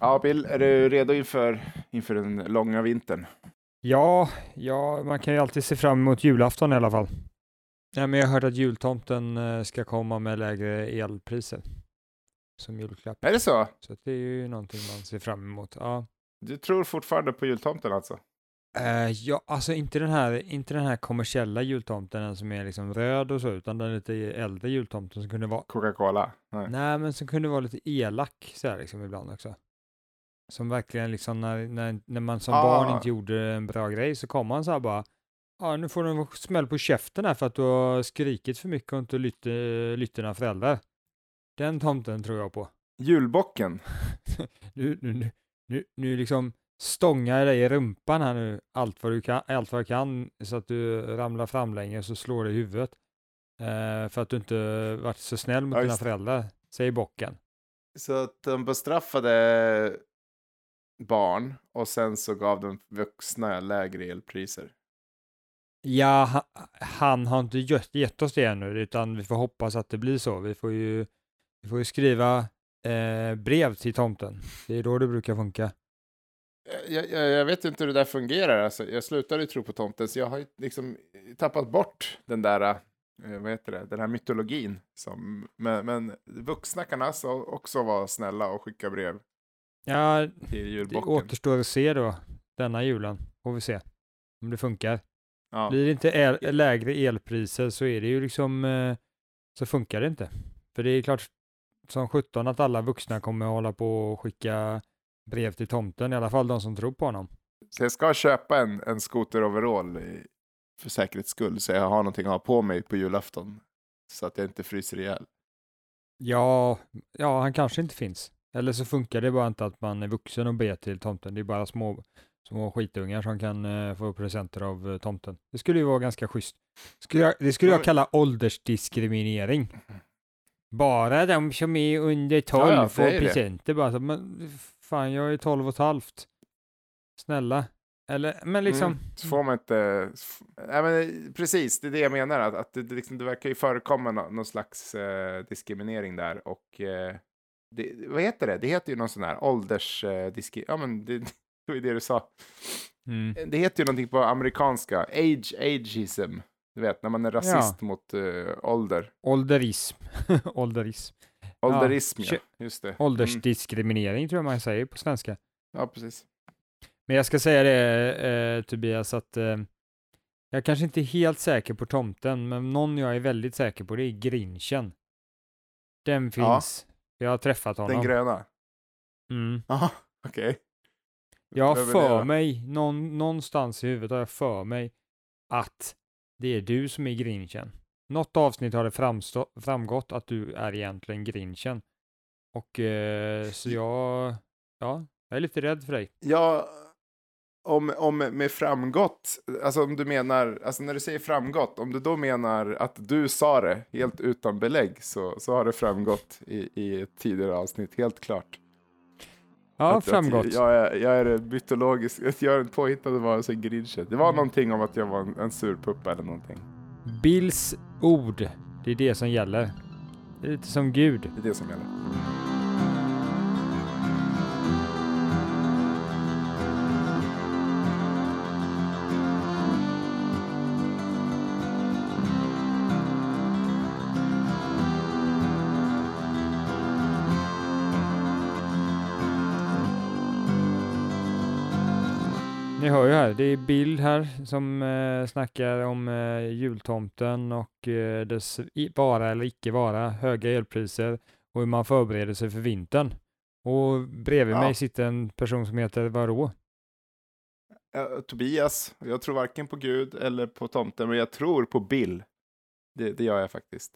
Ja, Bill, är du redo inför, inför den långa vintern? Ja, ja, man kan ju alltid se fram emot julafton i alla fall. Ja, men jag har hört att jultomten eh, ska komma med lägre elpriser som julklapp. Är det så? Så det är ju någonting man ser fram emot. Ja, Du tror fortfarande på jultomten alltså? Eh, ja alltså inte den, här, inte den här kommersiella jultomten den som är liksom röd och så, utan den lite äldre jultomten som kunde vara, Coca-Cola? Nej. nej men som kunde vara lite elak så här liksom ibland också. Som verkligen liksom när, när, när man som Ah. barn inte gjorde en bra grej så kom han så här bara, ja nu får du en smäll på käften här för att du har skrikit för mycket och inte lytt, eh, lytt dina föräldrar. Den tomten tror jag på. Julbocken? Nu, nu, nu, nu, nu liksom stångar jag dig i rumpan här nu allt vad du kan, allt vad jag kan så att du ramlar framlänges och slår dig i huvudet. Eh, för att du inte varit så snäll mot Ja, dina föräldrar, säger bocken. Så att de bestraffade barn och sen så gav de vuxna lägre elpriser. Ja, ha, han har inte gett, gett oss det ännu, utan vi får hoppas att det blir så. Vi får ju, vi får ju skriva eh, brev till tomten. Det är då det brukar funka. Jag, jag, jag vet inte hur det där fungerar. Alltså, jag slutade ju tro på tomten, så jag har ju liksom tappat bort den där, eh, vad heter det, den här mytologin. Som, men, men vuxna kan alltså också vara snälla och skicka brev Ja, det återstår att se då, denna julen. Får vi se om det funkar. Ja. Blir det inte el, lägre elpriser så är det ju liksom, eh, så funkar det inte. För det är klart som 17 att alla vuxna kommer att hålla på och skicka brev till tomten, i alla fall de som tror på honom. Så jag ska köpa en, en skoteroverall för säkerhets skull, så jag har någonting att ha på mig på julafton. Så att jag inte fryser ihjäl. Ja, ja, han kanske inte finns. Eller så funkar det bara inte att man är vuxen och ber till tomten. Det är bara små, små skitungar som kan eh, få presenter av eh, tomten. Det skulle ju vara ganska schysst. Skulle jag, det skulle Ja, jag kalla åldersdiskriminering. Bara de som är under 12 Ja, ja, det får är det. presenter. Bara så, men fan, jag är 12 och ett halvt. Snälla. Eller, men liksom, Mm, så får man inte... Nej, men, precis, det är det jag menar. Att, att det, det, liksom, det verkar ju förekomma nå, någon slags eh, diskriminering där. Och eh, det, vad heter det? Det heter ju någon sån här åldersdiskriminering. ja, men det, det var ju det du sa. mm. Det heter ju någonting på amerikanska. Age, ageism. Du vet, när man är rasist mot eh, ålder. ålderism. ålderism. Ålderism, ja. kö- Just det. Mm. Åldersdiskriminering tror jag man säger på svenska. Ja, precis. Men jag ska säga det eh, Tobias att eh, jag kanske inte är helt säker på tomten, men någon jag är väldigt säker på det är grinchen. Den Ja. finns. Jag har träffat honom. Den gröna. mm. Jaha, okej. Jag har för mig, någon, någonstans i huvudet har jag för mig att det är du som är grinchen. Något avsnitt har det framstå- framgått att du är egentligen grinchen. Och eh, så jag, ja, jag är lite rädd för dig. Ja, om, om med framgått, alltså om du menar, alltså när du säger framgått, om du då menar att du sa det helt utan belägg så, så har det framgått i, i ett tidigare avsnitt, helt klart. Ja, att, framgått. Att jag, är, jag är mytologisk, att jag är en påhittad varelse, Grinchen. Det var Mm. någonting om att jag var en, en surpuppa eller någonting. Bills ord, det är det som gäller. Det är lite som Gud. Det är det som gäller. Hör ju här, det är Bill här som eh, snackar om eh, jultomten och eh, dess vara eller icke vara, höga elpriser och hur man förbereder sig för vintern. Och bredvid Ja. mig sitter en person som heter vadå? Eh, Tobias, jag tror varken på Gud eller på tomten, men jag tror på Bill. Det, det gör jag faktiskt.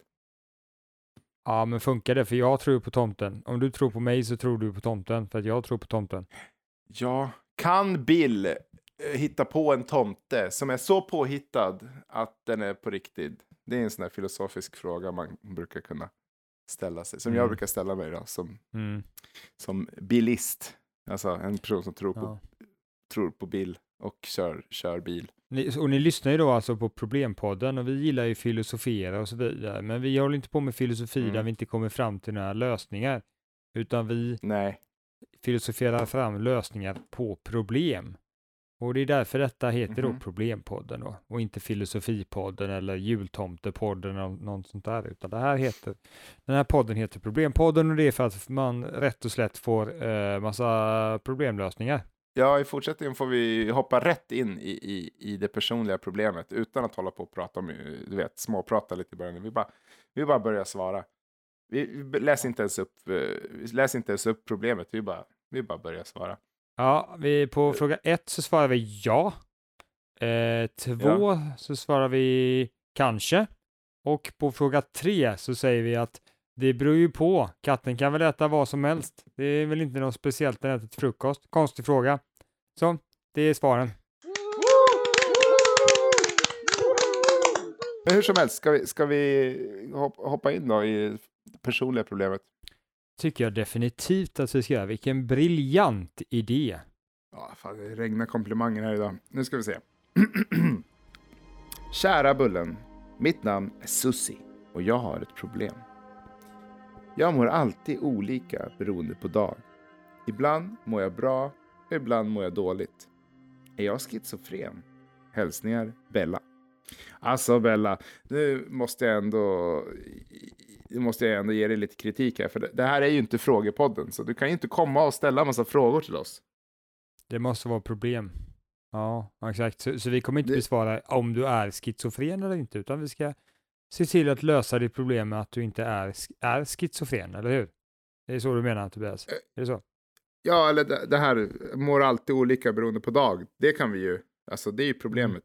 Ja, men funkar det? För jag tror på tomten. Om du tror på mig så tror du på tomten, för att jag tror på tomten. Ja, kan Bill hitta på en tomte som är så påhittad att den är på riktigt? Det är en sån här filosofisk fråga man brukar kunna ställa sig. Som jag Mm. brukar ställa mig då, som, Mm. som bilist. Alltså en person som tror på, Ja. tror på Bill och kör, kör bil. Ni, och ni lyssnar ju då alltså på Problempodden och vi gillar ju filosofera och så vidare, men vi håller inte på med filosofi Mm. där vi inte kommer fram till några lösningar, utan vi Nej, filosoferar fram lösningar på problem. Och det är därför detta heter då Mhm. Problempodden då, och inte Filosofipodden eller Jultomtepodden eller något sånt där, utan det här heter, den här podden heter Problempodden och det är för att man rätt och slätt får eh, massa problemlösningar. Ja, i fortsättningen får vi hoppa rätt in i, i, i det personliga problemet utan att hålla på och prata om, du vet, småprata lite i början. Vi bara, vi bara börjar svara. Vi, vi läser inte ens upp, eh, läser inte ens upp problemet, vi bara, vi bara börjar svara. Ja, vi, på Eh. fråga ett så svarar vi ja. Eh, två så svarar vi kanske. Och på fråga tre så säger vi att det beror ju på. Katten kan väl äta vad som helst. Det är väl inte något speciellt när den äter till frukost. Konstig fråga. Så, det är svaren. Men hur som helst, ska vi, ska vi hop- hoppa in då i det personliga problemet? Tycker jag definitivt att vi ska göra. Vilken briljant idé. Ja, fan, det regnar komplimanger här idag. Nu ska vi se. Kära Bullen. Mitt namn är Sussi och jag har ett problem. Jag mår alltid olika beroende på dag. Ibland mår jag bra och ibland mår jag dåligt. Är jag schizofren? Hälsningar Bella. Alltså Bella, nu måste jag ändå, måste jag ändå ge dig lite kritik här. För det, här är ju inte frågepodden, så du kan ju inte komma och ställa en massa frågor till oss. Det måste vara problem. Ja, exakt. Så, så vi kommer inte Det- besvara om du är schizofren eller inte, utan vi ska se till att lösa ditt problem med att du inte är, är schizofren, eller hur? Det är så du menar, Tobias? Eh, Är det så? Ja, eller det, det här mår alltid olika beroende på dag. Det kan vi ju, alltså det är ju problemet.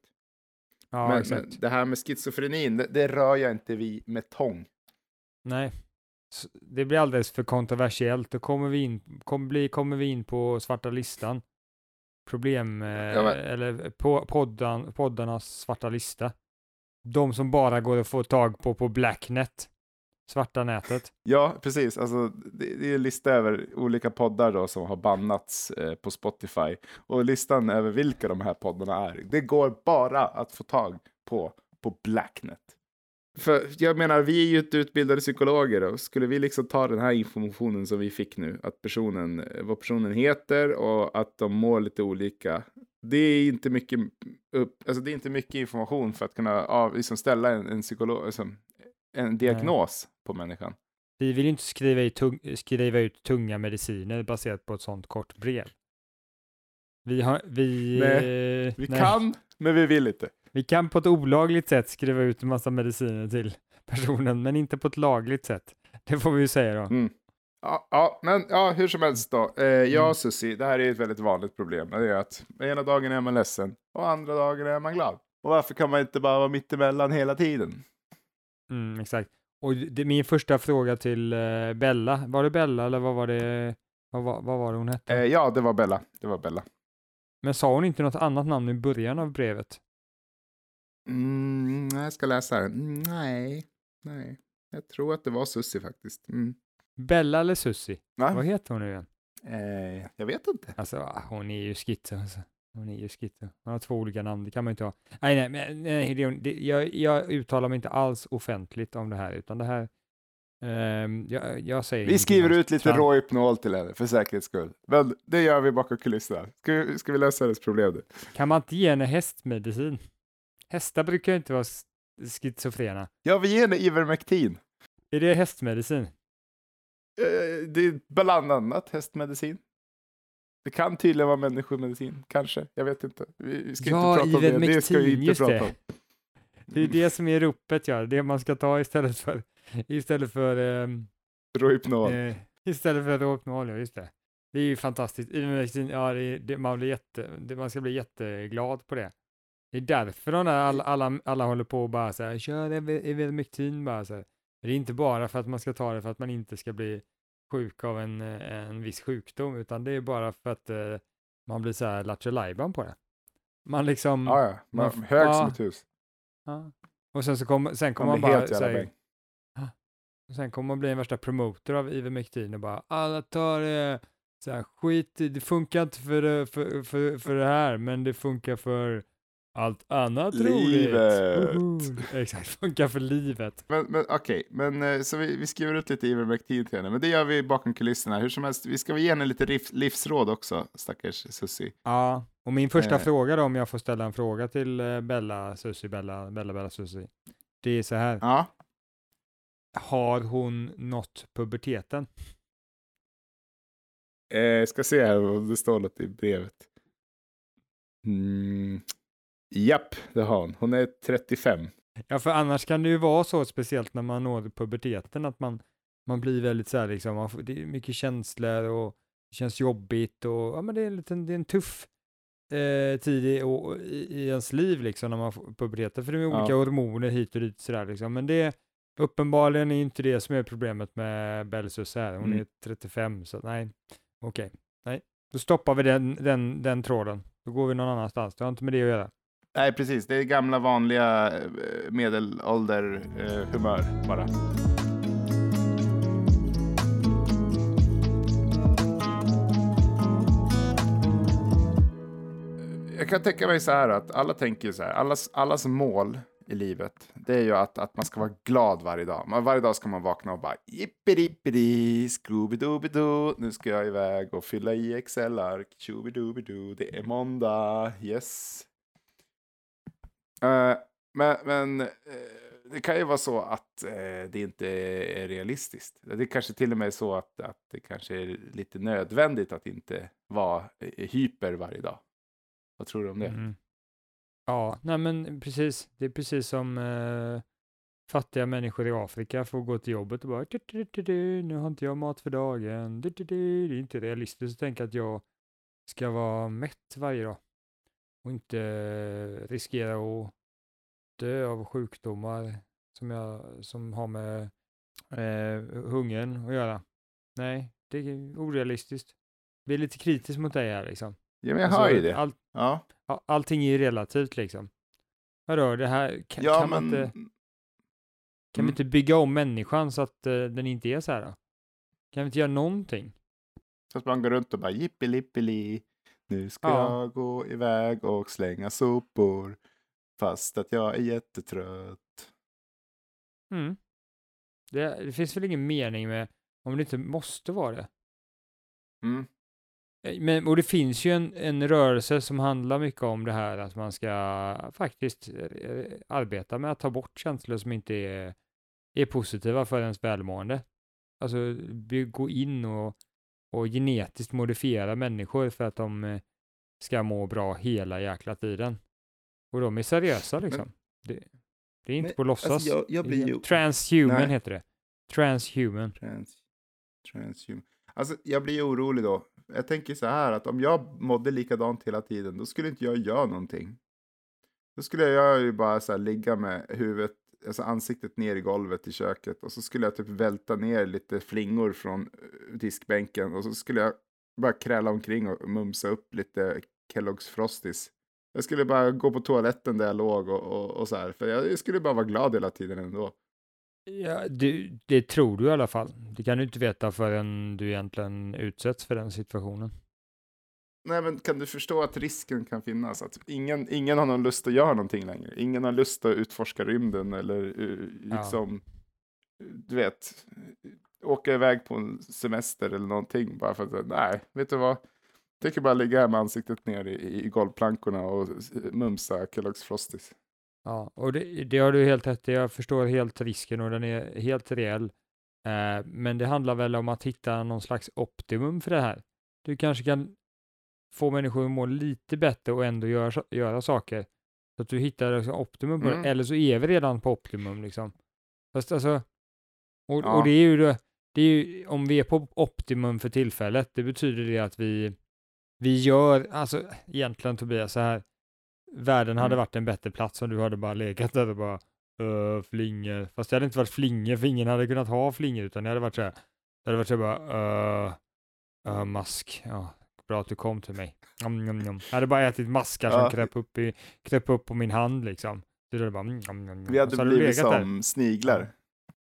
Ja, men, men det här med schizofrenin, det, det rör jag inte vi med tång. Nej. Det blir alldeles för kontroversiellt. Då kommer vi in, kommer bli, kommer vi in på svarta listan. Problem, eh, Ja, eller på, poddan, poddarnas svarta lista. De som bara går att få tag på på Blacknet. Svarta nätet. Ja, precis. Alltså, det, det är en lista över olika poddar då som har bannats eh, på Spotify. Och listan över vilka de här poddarna är. Det går bara att få tag på på Blacknet. För jag menar, vi är ju inte utbildade psykologer och skulle vi liksom ta den här informationen som vi fick nu, att personen, eh, vad personen heter och att de mår lite olika. Det är inte mycket, upp, alltså det är inte mycket information för att kunna av, liksom ställa en, en psykolog, alltså, en diagnos på människan. Vi vill ju inte skriva, i tung, skriva ut tunga mediciner baserat på ett sånt kort brev. Vi har, vi... Nej, eh, Vi nej. kan, men vi vill inte. Vi kan på ett olagligt sätt skriva ut en massa mediciner till personen, men inte på ett lagligt sätt. Det får vi ju säga då. Mm. Ja, ja, men ja, hur som helst då. Eh, jag Mm. Susie, det här är ett väldigt vanligt problem. Det är att ena dagen är man ledsen och andra dagen är man glad. Och varför kan man inte bara vara mittemellan hela tiden? Mm, exakt. Och det, min första fråga till eh, Bella, var det Bella eller vad var det, vad, var- vad var det hon hette? Eh, ja, det var Bella. Det var Bella. Men sa hon inte något annat namn i början av brevet? Mm, jag ska läsa här. Mm, nej, nej. Jag tror att det var Susie faktiskt. Mm. Bella eller Susie? Va? Vad heter hon nu igen? Eh, jag vet inte. Alltså, ah, hon är ju schizo. Alltså. Hon är schizo. Hon har två olika namn, det kan man inte ha. Nej, nej, men nej, det, jag, jag uttalar mig inte alls offentligt om det här, utan det här, ehm, jag, jag säger Vi skriver ut lite Rohypnol till henne för säkerhets skull. Men det gör vi bakom kulisserna. Ska vi, ska vi lösa hennes problem nu? Kan man inte ge henne hästmedicin? Hästar brukar ju inte vara schizofrena. Ja, vi ger henne Ivermectin. Är det hästmedicin? Eh, det är bland annat hästmedicin. Det kan tydligen vara människomedicin, kanske. Jag vet inte. Vi vi ska Ja, inte prata om det. Det ska vi inte prata det. om. Det är det som är ropet, ja. Det man ska ta istället för, istället för, ehm, Rohypnol. eh, istället för Rohypnol, ja, just det. Det är ju fantastiskt. Ivermectin, ja, det, det, man, blir jätte, det, man ska bli jätteglad på det. Det är därför de där, alla, alla, alla håller på och bara så här, kör Iver- Ivermectin bara så här. Det är inte bara för att man ska ta det för att man inte ska bli sjuk av en, eh, en viss sjukdom, utan det är bara för att eh, man blir så här lattjo på det. Man liksom, Ja, ja. Man, man- hög som ett hus. ja. och sen så kommer, sen kommer Man man, bara så här, och sen kommer man bli en värsta promoter av Ivermectin och bara alla tar det, så här, skit det funkar inte för, det- för, för, för det här, men det funkar för Allt annat Livet. roligt. Woho! Exakt, funkar för livet. Men, men okej, men eh, så vi, vi skriver ut lite Ivermectin till henne, men det gör vi bakom kulisserna. Hur som helst, vi ska väl ge henne lite livs, livsråd också, stackars Susie. Ja, och min första Eh. fråga då, om jag får ställa en fråga till eh, Bella, Susie, Bella, Bella, Bella, Susie. Det är så här. Ja, Har hon nått puberteten? eh, ska se här om det står något i brevet. Mm. Japp, det har hon. Hon är 35. Ja, för annars kan det ju vara så, speciellt när man når puberteten, att man, man blir väldigt så här, liksom, man får, det är mycket känslor och det känns jobbigt och ja, men det är en, liten, det är en tuff eh, tid i, och, i, i ens liv liksom när man får puberteten, för det är Ja. olika hormoner hit och dit sådär liksom, men det uppenbarligen är inte det som är problemet med Belsus här, hon Mm. är 35, så nej, okej, nej, då stoppar vi den, den, den tråden, då går vi någon annanstans, det har inte med det att göra. Nej, precis. Det är gamla vanliga eh, medelålder eh, humör bara. Jag kan tänka mig så här att alla tänker så här, allas, allas mål i livet, det är ju att, att man ska vara glad varje dag. Man, varje dag ska man vakna och bara jippidi scooby-dooby-doo, nu ska jag iväg och fylla i Excel-ark, tjobidoobidoo, det är måndag, yes. Eh, men men eh, det kan ju vara så att eh, det inte är realistiskt. Det är kanske till och med är så att, att det kanske är lite nödvändigt att inte vara eh, hyper varje dag. Vad tror du om det? Mm. Ja, nej men precis. Det är precis som eh, fattiga människor i Afrika får gå till jobbet och bara "Du, du, du, du, nu har inte jag mat för dagen. Du, du, du." Det är inte realistiskt att tänka att jag ska vara mätt varje dag och inte riskera att dö av sjukdomar som, jag, som har med eh, hungern att göra. Nej, det är orealistiskt. Vi är lite kritiskt mot dig här liksom. Ja, men jag Alltså, hör ju det. Allt, Ja, allting är ju relativt liksom. Vadå, det här, kan, ja kan, men... man, inte, kan Mm. vi inte bygga om människan så att eh, den inte är så här då? Kan vi inte göra någonting? Så att man går runt och bara jippilippili. Nu ska Ja. jag gå iväg och slänga sopor. Fast att jag är jättetrött. Mm. Det, det finns väl ingen mening med om det inte måste vara det. Mm. Eh, Men, och det finns ju en, en rörelse som handlar mycket om det här att man ska faktiskt eh, arbeta med att ta bort känslor som inte är, är positiva för ens välmående. Alltså gå in och, och genetiskt modifiera människor för att de eh, ska må bra hela jäkla tiden. Och de är seriösa liksom. det, det är inte Men, på låtsas. alltså, jag- jag ju- Transhuman Nej. heter det. Transhuman. Trans, transhuman. Alltså, jag blir orolig då. Jag tänker så här att om jag mådde likadant hela tiden, då skulle inte jag göra någonting. Då skulle jag ju bara så här ligga med huvudet, alltså ansiktet ner i golvet i köket och så skulle jag typ välta ner lite flingor från eh, diskbänken och så skulle jag bara kräla omkring och mumsa upp lite Kellogg's Frosties. Jag skulle bara gå på toaletten där jag låg och, och, och så här, för jag, jag skulle bara vara glad hela tiden ändå. Ja, det, det tror du i alla fall. Det kan du inte veta förrän du egentligen utsätts för den situationen. Nej, men kan du förstå att risken kan finnas? Att ingen, ingen har någon lust att göra någonting längre. Ingen har lust att utforska rymden eller eh, Ja. liksom, du vet, åka iväg på en semester eller någonting. Bara för att, nej, vet du vad? Jag tänker bara ligga här med ansiktet ner i, i golvplankorna och mumsa Kellogg's Frosties. Ja, och det, det har du helt rätt i. Jag förstår helt risken och den är helt reell. Eh, men det handlar väl om att hitta någon slags optimum för det här. Du kanske kan få människor att må lite bättre och ändå göra, göra saker. Så att du hittar liksom optimum på Mm. det. Eller så är vi redan på optimum liksom. Fast alltså, och, Ja. och det är ju det, det är ju, om vi är på optimum för tillfället, det betyder det att vi, vi gör, alltså egentligen Tobias, så här, världen hade Mm. varit en bättre plats om du hade bara legat där och bara uh, flingor. Fast det hade inte varit flingor, för ingen hade kunnat ha flingor, utan det hade varit så här, det hade varit så här bara, uh, uh, mask, ja, bra att du kom till mig. Nom, nom, nom. Jag hade bara ätit maskar som Ja. kröp upp, i, kröp upp på min hand liksom. Så det bara, mm, nom, nom, nom. Vi Och hade hade du blivit legat där. som sniglar.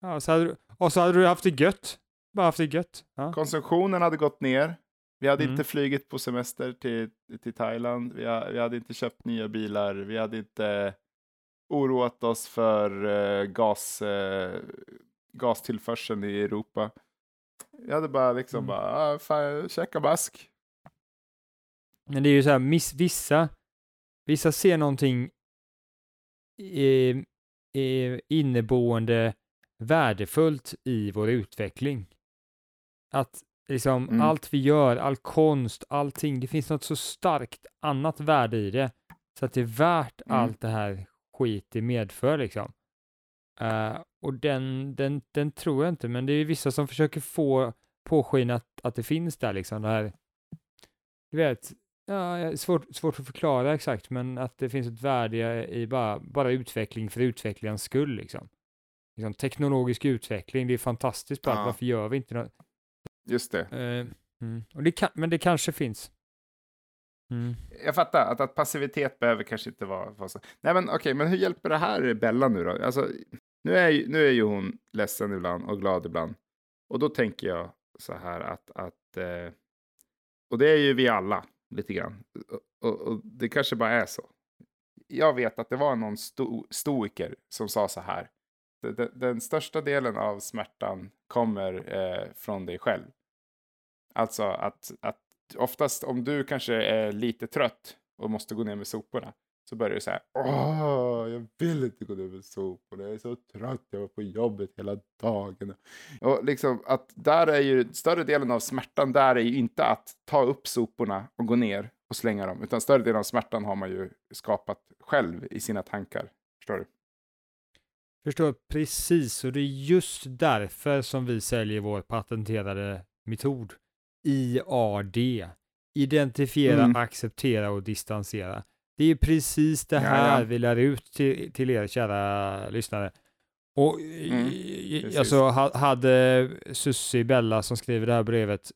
Ja, så hade du, och så hade du haft det gött. Bara haft det gött. Ja. Konsumtionen hade gått ner. Vi hade Mm. inte flugit på semester till, till Thailand. Vi, ha, vi hade inte köpt nya bilar. Vi hade inte oroat oss för eh, gas, eh, gastillförseln i Europa. Vi hade bara liksom Mm. bara, ah, fan, käka mask. Men det är ju så här, miss, vissa, vissa ser någonting eh, eh, inneboende värdefullt i vår utveckling. Att liksom Mm. allt vi gör, all konst, allting, det finns något så starkt annat värde i det. Så att det är värt Mm. allt det här skit det medför liksom. Eh, och den, den, den tror jag inte, men det är ju vissa som försöker få påskina att, att det finns där liksom, det här, du vet, ja, svårt, svårt att förklara exakt, men att det finns ett värde i bara, bara utveckling för utvecklingens skull liksom. liksom. Teknologisk utveckling, det är fantastiskt bra, Ja. varför gör vi inte något? Just det. Eh, mm. och det kan, men det kanske finns. Mm. Jag fattar att, att passivitet behöver kanske inte vara, vara så. Nej men okej, men hur hjälper det här Bella nu då? Alltså, nu är, ju- nu är ju hon ledsen ibland och glad ibland. Och då tänker jag så här att, att eh, och det är ju vi alla lite grann. Och, och, och det kanske bara är så. Jag vet att det var någon sto, stoiker som sa så här. Den, den, den största delen av smärtan kommer eh, från dig själv. Alltså att, att oftast om du kanske är lite trött och måste gå ner med soporna så börjar du säga Åh, jag vill inte gå ner med soporna, jag är så trött, jag var på jobbet hela dagen. Och liksom att där är ju större delen av smärtan där är ju inte att ta upp soporna och gå ner och slänga dem, utan större delen av smärtan har man ju skapat själv i sina tankar. Förstår du? Förstår precis, och det är just därför som vi säljer vår patenterade metod. IAD. Identifiera, Mm. acceptera och distansera. Det är precis det Ja, här ja. vi lär ut till, till er kära lyssnare. Och Mm, i- precis. alltså ha- hade Sussi Bella som skriver det här brevet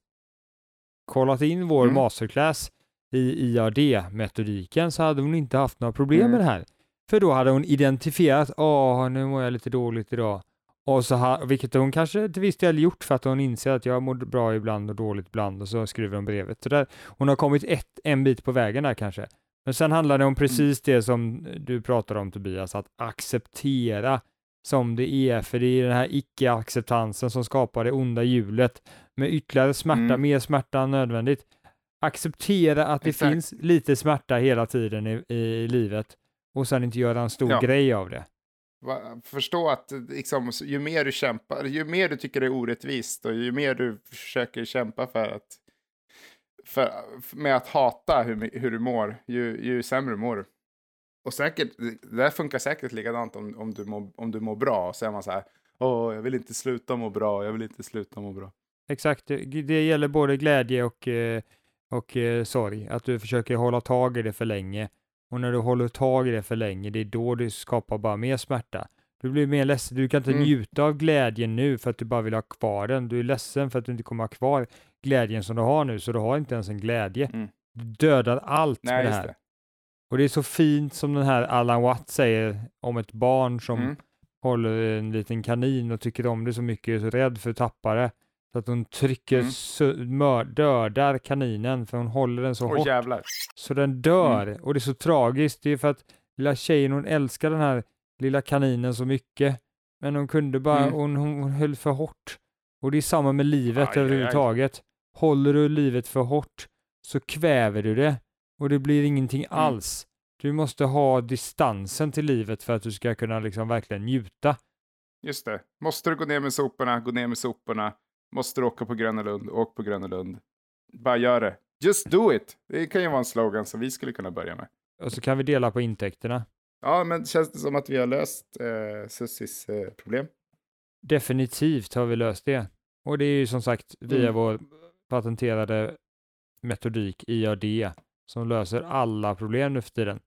kollat in vår Mm. masterclass i IAD-metodiken så hade hon inte haft några problem Mm. med det här. För då hade hon identifierat, åh, nu mår jag lite dåligt idag. Och så ha, vilket hon kanske till viss del gjort för att hon inser att jag mår bra ibland och dåligt ibland och så skriver hon brevet. Så där, hon har kommit ett, en bit på vägen där kanske. Men sen handlar det om precis det som du pratar om Tobias, att acceptera som det är, för det är den här icke-acceptansen som skapar det onda hjulet med ytterligare smärta, Mm. mer smärta än nödvändigt. Acceptera att det Exakt. finns lite smärta hela tiden i, i livet och sen inte göra en stor Ja. grej av det. Förstå att liksom, ju mer du kämpar, ju mer du tycker det är orättvist och ju mer du försöker kämpa för att för, med att hata hur, hur du mår, ju, ju sämre mår du. Och säkert, det där funkar säkert likadant om, om, du mår, om du mår bra. Så är man så här, åh, jag vill inte sluta må bra, jag vill inte sluta må bra. Exakt, det, gäller både glädje och, eh, och eh, sorg, att du försöker hålla tag i det för länge. Och när du håller tag i det för länge, det är då du skapar bara mer smärta. Du blir mer ledsen, du kan inte Mm. njuta av glädjen nu för att du bara vill ha kvar den. Du är ledsen för att du inte kommer ha kvar glädjen som du har nu, så du har inte ens en glädje. Mm. Du dödar allt Nej, med det här. det. Och det är så fint som den här Alan Watt säger om ett barn som Mm. håller en liten kanin och tycker om det så mycket är så rädd för att tappa det. Så att hon trycker, Mm. mör, dödar kaninen för hon håller den så Åh hårt jävlar. så den dör. Mm. Och det är så tragiskt. Det är för att lilla tjejen hon älskar den här lilla kaninen så mycket. Men hon kunde bara, Mm. hon, hon, höll för hårt. Och det är samma med livet Aj, aj, aj. överhuvudtaget. Håller du livet för hårt så kväver du det och det blir ingenting Mm. alls. Du måste ha distansen till livet för att du ska kunna liksom verkligen njuta. Just det. Måste du gå ner med soporna, gå ner med soporna. Måste du åka på Gröna Lund, åk på Gröna Lund. Bara gör det. Just do it! Det kan ju vara en slogan som vi skulle kunna börja med. Och så kan vi dela på intäkterna. Ja, men känns det som att vi har löst eh, Sussis eh, problem? Definitivt har vi löst det. Och det är ju som sagt via Mm. vår patenterade metodik IAD som löser alla problem nu för tiden.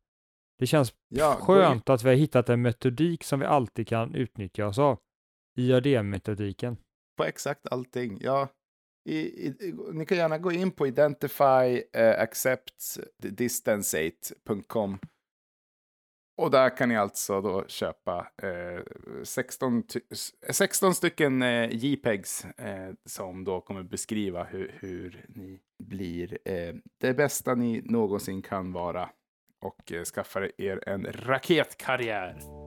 Det känns Ja, skönt att vi har hittat en metodik som vi alltid kan utnyttja oss av. IAD-metodiken. på exakt allting. Ja, i, i, ni kan gärna gå in på identify, eh, distancate.com och där kan ni alltså då köpa eh, 16, 16 stycken eh, JPEGs eh, som då kommer beskriva hur, hur ni blir eh, det bästa ni någonsin kan vara och eh, skaffar er en raketkarriär.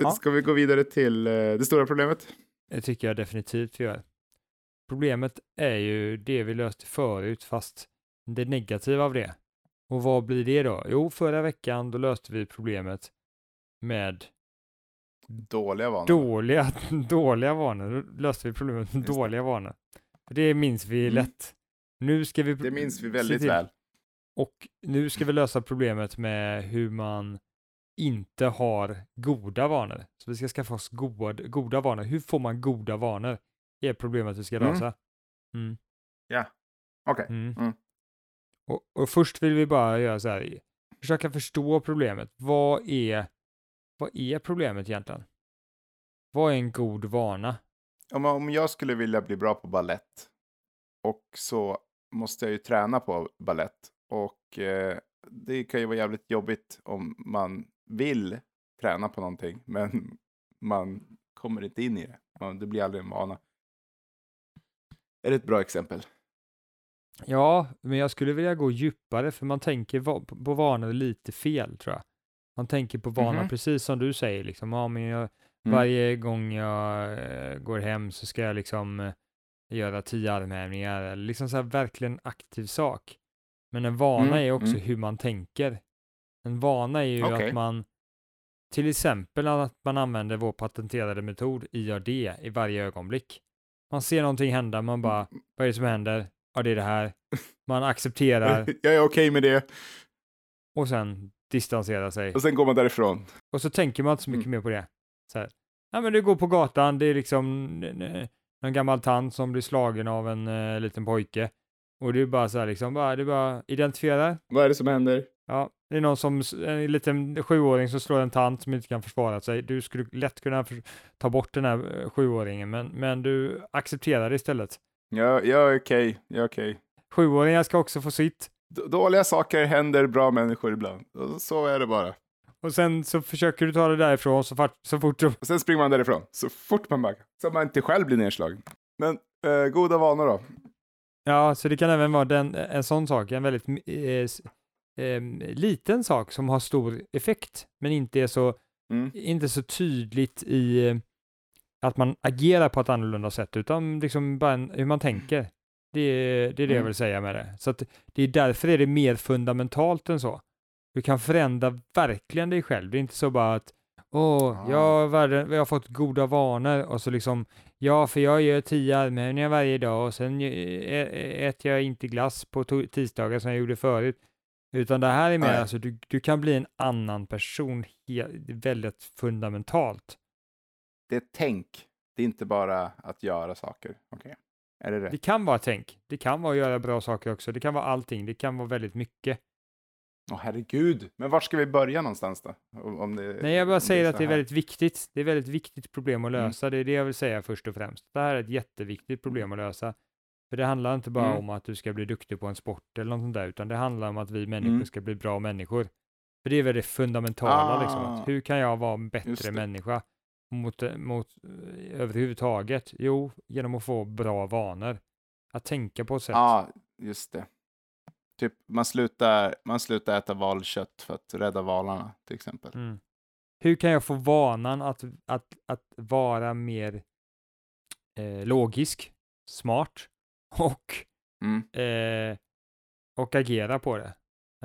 Ja. Ska vi gå vidare till eh, det stora problemet? Det tycker jag definitivt vi gör. Problemet är ju det vi löste förut, fast det negativa av det. Och vad blir det då? Jo, förra veckan då löste vi problemet med Dåliga vanor. dåliga, dåliga vanor. Då löste vi problemet med Just det. dåliga vanor. Det minns vi Mm. lätt. Nu ska vi Det minns vi väldigt väl. Och nu ska vi lösa problemet med hur man inte har goda vanor. Så vi ska skaffa oss goda, goda vanor. Hur får man goda vanor? Det är problemet vi ska Mm. lösa. Mm. Okej. Mm. Mm. Och, och först vill vi bara göra så här, försöka förstå problemet. Vad är, vad är problemet egentligen? Vad är en god vana? Om, om jag skulle vilja bli bra på ballett och så måste jag ju träna på ballett och eh, det kan ju vara jävligt jobbigt om man vill träna på någonting men man kommer inte in i det. Man, det blir aldrig en vana. Är det ett bra exempel? Ja, men jag skulle vilja gå djupare för man tänker på vanor lite fel tror jag. Man tänker på vanor Mhm. precis som du säger, liksom, ja, men jag, Mm. varje gång jag eh, går hem så ska jag liksom eh, göra tio armhävningar, liksom så här verkligen aktiv sak. Men en vana Mm, är också mm. hur man tänker. En vana är ju Okej. att man, till exempel att man använder vår patenterade metod IAD i varje ögonblick. Man ser någonting hända, man bara, vad är det som händer? Ja, det är det här. Man accepterar jag är okej med det. och sen distanserar sig. Och sen går man därifrån. Och så tänker man inte så mycket Mm. mer på det. Så här. Ja, men du går på gatan, det är liksom en- gammal tant som blir slagen av en eh, liten pojke. Och är bara så här liksom, bara, det bara identifierar. Vad är det som händer? Ja, det är någon som, en liten sjuåring som slår en tant som inte kan försvara sig. Du skulle lätt kunna ta bort den här eh, sjuåringen, men, men du accepterar det istället. Jag är okej. Jag är okej. Sjuåringar ska också få sitt. D- Dåliga saker händer bra människor ibland. Så är det bara. Och sen så försöker du ta det därifrån så, fort- så fort du Och sen springer man därifrån så fort man bara Så man inte själv blir nedslagen. Men eh, goda vanor då? Ja, så det kan även vara den, en sån sak, en väldigt eh, em, liten sak som har stor effekt, men inte är så, Mm. inte så tydligt i eh, att man agerar på ett annorlunda sätt, utan liksom bara en, hur man tänker. Det, är- det är det jag Mm. vill säga med det. Så att det är därför är det mer fundamentalt än så. Du kan förändra verkligen dig själv. Det är inte så bara att åh, Ah. jag, har världen, jag har fått goda vanor och så liksom Ja, för jag gör tio armhävningar varje dag och sen eh, äter jag inte glass på tisdagar som jag gjorde förut. Utan det här är mer, Nej. alltså du, du kan bli en annan person väldigt fundamentalt. Det är tänk. Det är inte bara att göra saker. Okej. Är det Det rätt? kan vara tänk, det kan vara att göra bra saker också, det kan vara allting, det kan vara väldigt mycket. Åh herregud. Men var ska vi börja någonstans då? Om, det, Nej, jag bara säger så att det är väldigt viktigt. Det är väldigt viktigt problem att Mm. lösa. Det är det jag vill säga först och främst. Det här är ett jätteviktigt problem att lösa. För det handlar inte bara Mm. om att du ska bli duktig på en sport eller något sånt där, utan det handlar om att vi människor Mm. ska bli bra människor. För det är väl det fundamentala, liksom. Ah. Att hur kan jag vara en bättre människa mot, mot eh, överhuvudtaget? Jo, genom att få bra vanor. Att tänka på ett sätt. Ja, just det. Typ man slutar, man slutar äta valkött för att rädda valarna till exempel. Mm. Hur kan jag få vanan att, att, att vara mer eh, logisk, smart och, Mm. eh, och agera på det?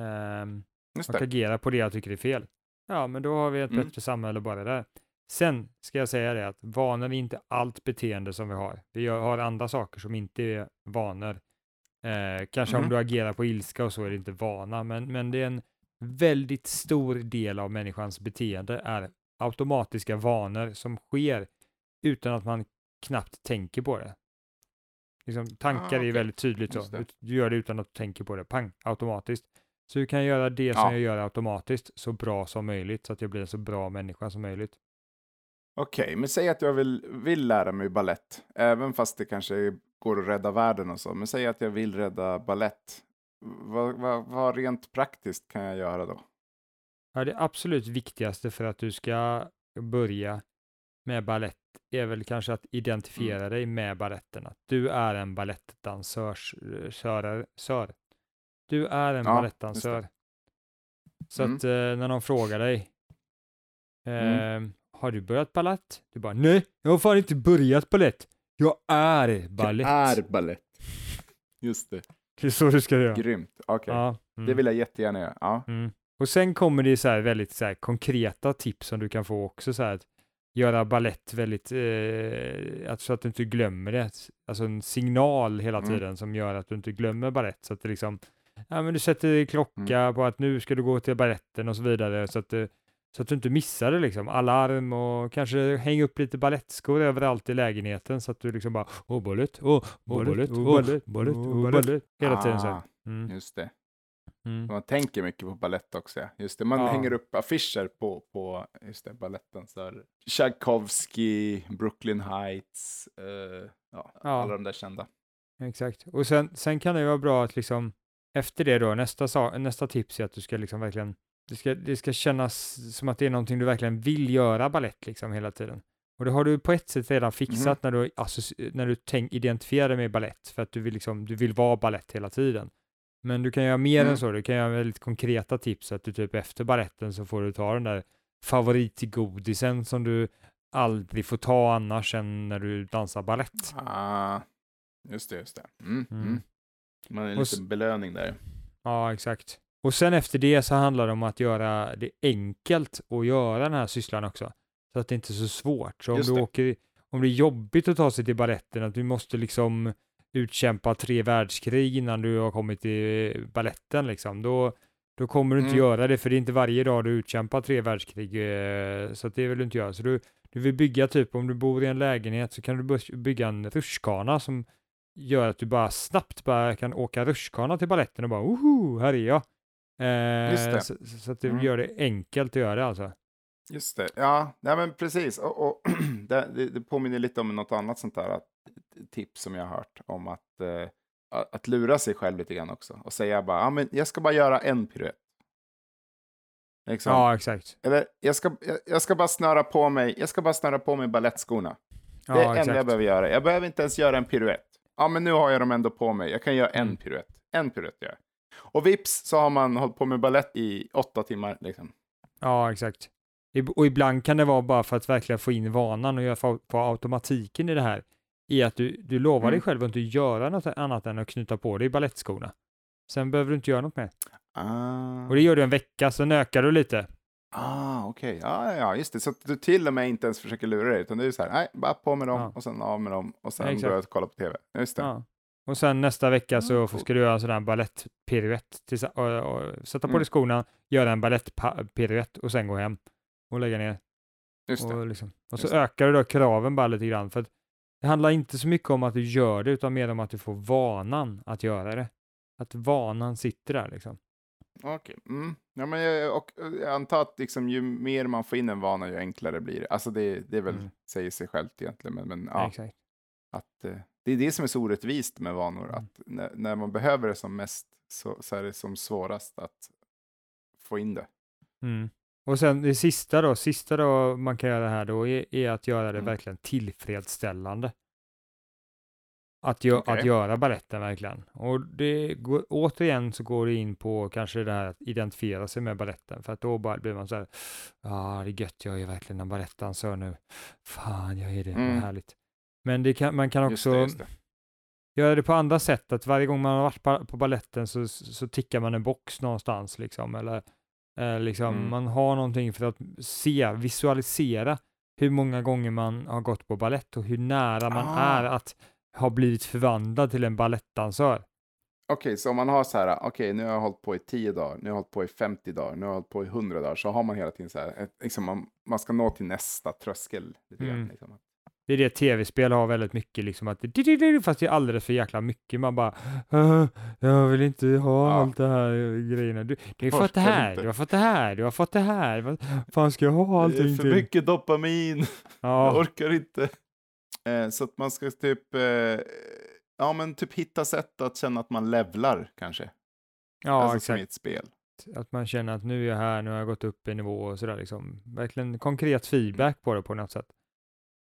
Ehm, Just och det. agera på det jag tycker är fel. Ja, men då har vi ett Mm. bättre samhälle bara där. Sen ska jag säga det att vanor är inte allt beteende som vi har. Vi har andra saker som inte är vanor. Eh, kanske om Mhm. du agerar på ilska och så är det inte vana, men, men det är en väldigt stor del av människans beteende är automatiska vanor som sker utan att man knappt tänker på det. Liksom, tankar Ah, är ju okej. väldigt tydligt så. Du, du gör det utan att du tänker på det, pang, automatiskt. Så du kan göra det som Ja. jag gör automatiskt så bra som möjligt så att jag blir en så bra människa som möjligt. Okej, men säg att jag vill, vill lära mig ballett, även fast det kanske går att rädda världen och så. Men säg att jag vill rädda ballett. Vad, vad, vad rent praktiskt kan jag göra då? Ja, det absolut viktigaste för att du ska börja med ballett är väl kanske att identifiera dig med balletten. Att du är en balettdansör. Sör. Du är en Ja, balettdansör. Så Mm. att eh, när någon frågar dig, eh, Mm. har du börjat ballett? Du bara, nej, jag har fan inte börjat ballett. Jag är ballett. ballett. Just det. Det är så du ska göra. Grymt. Okej, Ja, mm. det vill jag jättegärna göra. Ja. Mm. Och sen kommer det så här väldigt så här konkreta tips som du kan få också så här att göra ballett väldigt, eh, så att du inte glömmer det. Alltså en signal hela Mm. tiden som gör att du inte glömmer ballett. Så att det liksom, ja men du sätter klocka på att nu ska du gå till balletten och så vidare så att, du- så att du inte missar det liksom. Alarm och kanske hänga upp lite ballettskor överallt i lägenheten så att du liksom bara, åh ballett, åh, åh ballett, åh ballett, ballett, åh ballett, hela tiden så. Ah, Mm. Just det. Mm. Man tänker mycket på ballett också. Ja. Just det, man Ja. hänger upp affischer på, på just det, balletten. Så Tchaikovsky, Brooklyn Heights, eh, ja, alla de där kända. Exakt. Och sen, sen kan det vara bra att liksom efter det då, nästa, nästa tips är att du ska liksom verkligen, det ska, det ska kännas som att det är någonting du verkligen vill göra ballett liksom hela tiden. Och det har du på ett sätt redan fixat när du, alltså, när du tänk, identifierar dig med ballett, för att du vill, liksom, du vill vara ballett hela tiden. Men du kan göra mer Mm. än så, du kan göra väldigt konkreta tips, att du typ efter balletten så får du ta den där favoritgodisen som du aldrig får ta annars än när du dansar ballett. Ah, just det, just det. Mm, Mm. mm. Man är liten belöning där. Ja, exakt. Och sen efter det så handlar det om att göra det enkelt att göra den här sysslan också. Så att det inte är så svårt. Så om Just du det. åker, om det är jobbigt att ta sig till balletten, att du måste liksom utkämpa tre världskrig innan du har kommit till balletten liksom, då, då kommer du inte Mm. göra det, för det är inte varje dag du utkämpar tre världskrig, eh, så det vill du inte göra. Så du, du vill bygga typ, om du bor i en lägenhet så kan du bygga en rutschkana som gör att du bara snabbt bara kan åka rutschkana till balletten och bara woho, här är jag. Eh. Så, så att du Mm. gör det enkelt att göra det alltså. Just det, ja, nej men precis. Och, och det, det, påminner lite om något annat sånt där att, tips som jag har hört om att, eh, att- lura sig själv lite grann också. Och säga bara, ja men jag ska bara göra en piruett. Liksom. Ja, exakt. Eller jag ska, jag, jag ska bara snöra på mig, jag ska bara snöra på mig ballettsskorna. Ja, det är det enda jag behöver göra. Jag behöver inte ens göra en piruett. Ja, men nu har jag dem ändå på mig. Jag kan göra en Mm. piruett. En piruett gör jag. Och vips så har man hållit på med ballett i åtta timmar. Liksom. Ja, exakt. Och ibland kan det vara bara för att verkligen få in vanan och göra få- automatiken i det här. I att du, du lovar dig Mm. själv att inte göra något annat än att knyta på dig ballettskorna. Sen behöver du inte göra något mer. Ah, Och det gör du en vecka, sen ökar du lite. ah okej. Ja, ja, just det. Så att du till och med inte ens försöker lura dig, utan du är så här, nej, bara på med dem Ja. och sen av med dem och sen börjar jag kolla på tv. Just det. Ja. Och sen nästa vecka så Ja, coolt. ska du göra en sån här balettpiruett. sätta på Mm. dig skorna, göra en balettpiruett och sen gå hem och lägga ner. Just det. Och, liksom. och så Just ökar du då kraven bara lite grann. För det handlar inte så mycket om att du gör det, utan mer om att du får vanan att göra det. Att vanan sitter där liksom. Okej. Mm. Ja, men jag, och, och jag antar att liksom, ju mer man får in en vana, ju enklare blir det. Alltså det, det är väl, Mm. säger sig självt egentligen, men, men ja. Exakt. att eh, det är det som är så orättvist med vanor, Mm. att när, när man behöver det som mest så, så är det som svårast att få in det. Mm. Och sen det sista då, sista då man kan göra här då är, är att göra det Mm. verkligen tillfredsställande. Att, gö- Okej. att göra balletten verkligen. Och det går, återigen så går det in på kanske det här att identifiera sig med balletten. För att då bara blir man så här, ja ah, det är gött, jag är verkligen en balettdansör nu. Fan, jag är det, Mm. vad härligt. Men det kan, man kan Just också det, just det. göra det på andra sätt, att varje gång man har varit på, på balletten så, så tickar man en box någonstans liksom, eller eh, liksom, Mm. man har någonting för att se, visualisera hur många gånger man har gått på ballett och hur nära man Ah. är att ha blivit förvandlad till en balettdansör. Okej, så om man har så här, okej, nu har jag hållit på i 10 dagar, nu har jag hållit på i 50 dagar, nu har jag hållit på i 100 dagar, så har man hela tiden så här, ett, liksom man, man ska nå till nästa tröskel. Lite grann, Mm. liksom. Det är det tv-spel har väldigt mycket, liksom att det, fast det är alldeles för jäkla mycket. Man bara, "Åh, jag vill inte ha Ja. allt det här grejerna. Du, du har fått det här, du har fått det här, du har fått det här. Vad fan ska jag ha Det är allting för till? mycket dopamin. Jag Ja, orkar inte. Eh, så att man ska typ, eh, ja men typ hitta sätt att känna att man levlar kanske. ja alltså som i exakt. ett spel. Att man känner att nu är jag här, nu har jag gått upp i nivå och sådär liksom. Verkligen konkret feedback på det på något sätt.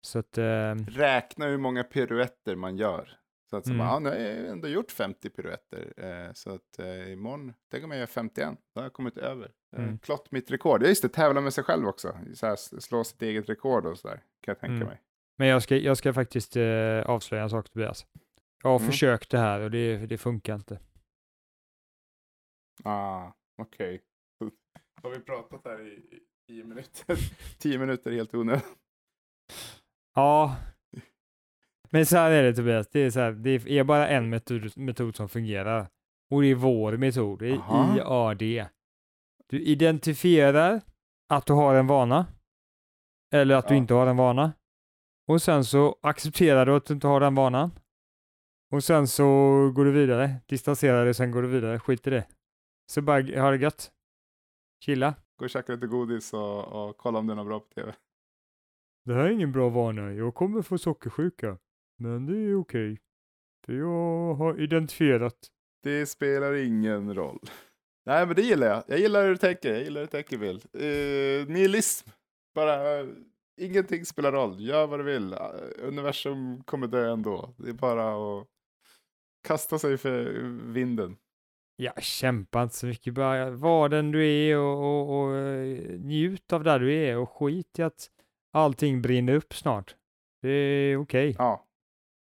Så att, eh, Räkna hur många piruetter man gör. Så att så Mm. bara, ja, nu har jag ändå gjort 50 piruetter. Eh, så att eh, imorgon, tänk om jag gör 51. Då har jag kommit över. Eh, Mm. Klott mitt rekord. Ja just det, tävla med sig själv också. Så här, slå sitt eget rekord och sådär. Kan jag tänka Mm. mig. men jag ska, jag ska faktiskt eh, avslöja en sak Tobias. Jag har Mm. försökt det här och det, det funkar inte. Ah, okej. Har vi pratat här i, i tio minuter? tio minuter helt onödigt. Ja, men så här är det Tobias. Det är, så här, det är bara en metod, metod som fungerar. Och det är vår metod. Det är Aha. IAD. Du identifierar att du har en vana. Eller att du Ja. inte har en vana. Och sen så accepterar du att du inte har den vanan. Och sen så går du vidare. Distanserar dig, sen går du vidare. Skit i det. Så bara ha det gött. Chilla. Gå och käka lite godis och, och kolla om det är något bra på tv. Det här är ingen bra vana. Jag kommer få sockersjuka. Men det är okej. För jag har identifierat. Det spelar ingen roll. Nej, men det gillar jag. Jag gillar hur du tänker. Jag gillar hur du tänker, Bill. Uh, nihilism. Bara, eh, ingenting spelar roll. Gör vad du vill. Eh, universum kommer dö ändå. Det är bara att kasta sig för vinden. Ja, kämpa inte så mycket. Bara var den du är och, och, och njut av där du är och skit i att allting brinner upp snart. Det är okej. Ja.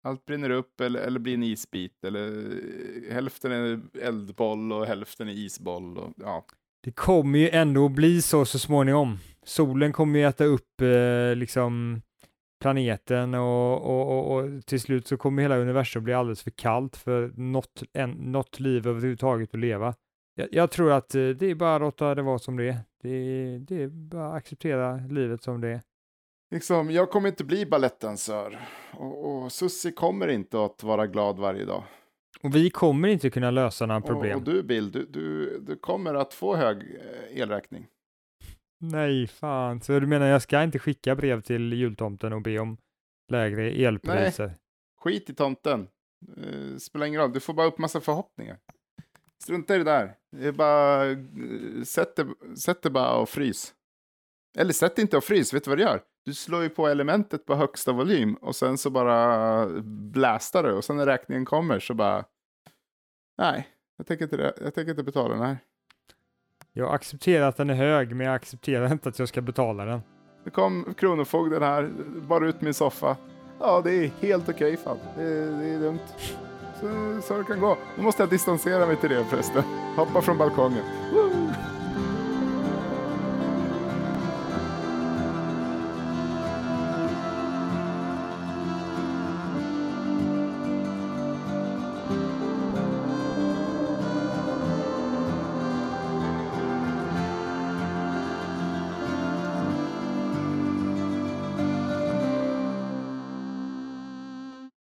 Allt brinner upp eller, eller blir en isbit. Eller eh, hälften är eldboll och hälften är isboll. Och, ja. Det kommer ju ändå bli så så småningom. Solen kommer ju äta upp eh, liksom planeten och, och, och, och till slut så kommer hela universum bli alldeles för kallt för något, en, något liv överhuvudtaget att leva. Jag, jag tror att eh, det är bara att låta det vara som det är. Det, är- det är bara att acceptera livet som det är. Liksom, jag kommer inte bli balettdansör. Och, och Sussi kommer inte att vara glad varje dag. Och vi kommer inte kunna lösa några Och, problem. och du Bill, du, du, du kommer att få hög eh, elräkning. Nej, fan. Så du menar jag ska inte skicka brev till jultomten och be om lägre elpriser? Skit i tomten. Eh, spelar ingen roll, du får bara upp massa förhoppningar. Strunta i det där. Det bara, eh, sätt, det, sätt det bara och frys. Eller sätt inte och frys, vet du vad du gör? Du slår ju på elementet på högsta volym och sen så bara blastar du och sen när räkningen kommer så bara nej, jag tänker inte. Jag tänker inte betala den här. Jag accepterar att den är hög, men jag accepterar inte att jag ska betala den. Nu kom Kronofogden här, bara ut min soffa. Ja, det är helt okej fan. Det, det är lugnt. Så, så det kan gå. Nu måste jag distansera mig till det förresten. Hoppa från balkongen. Woo!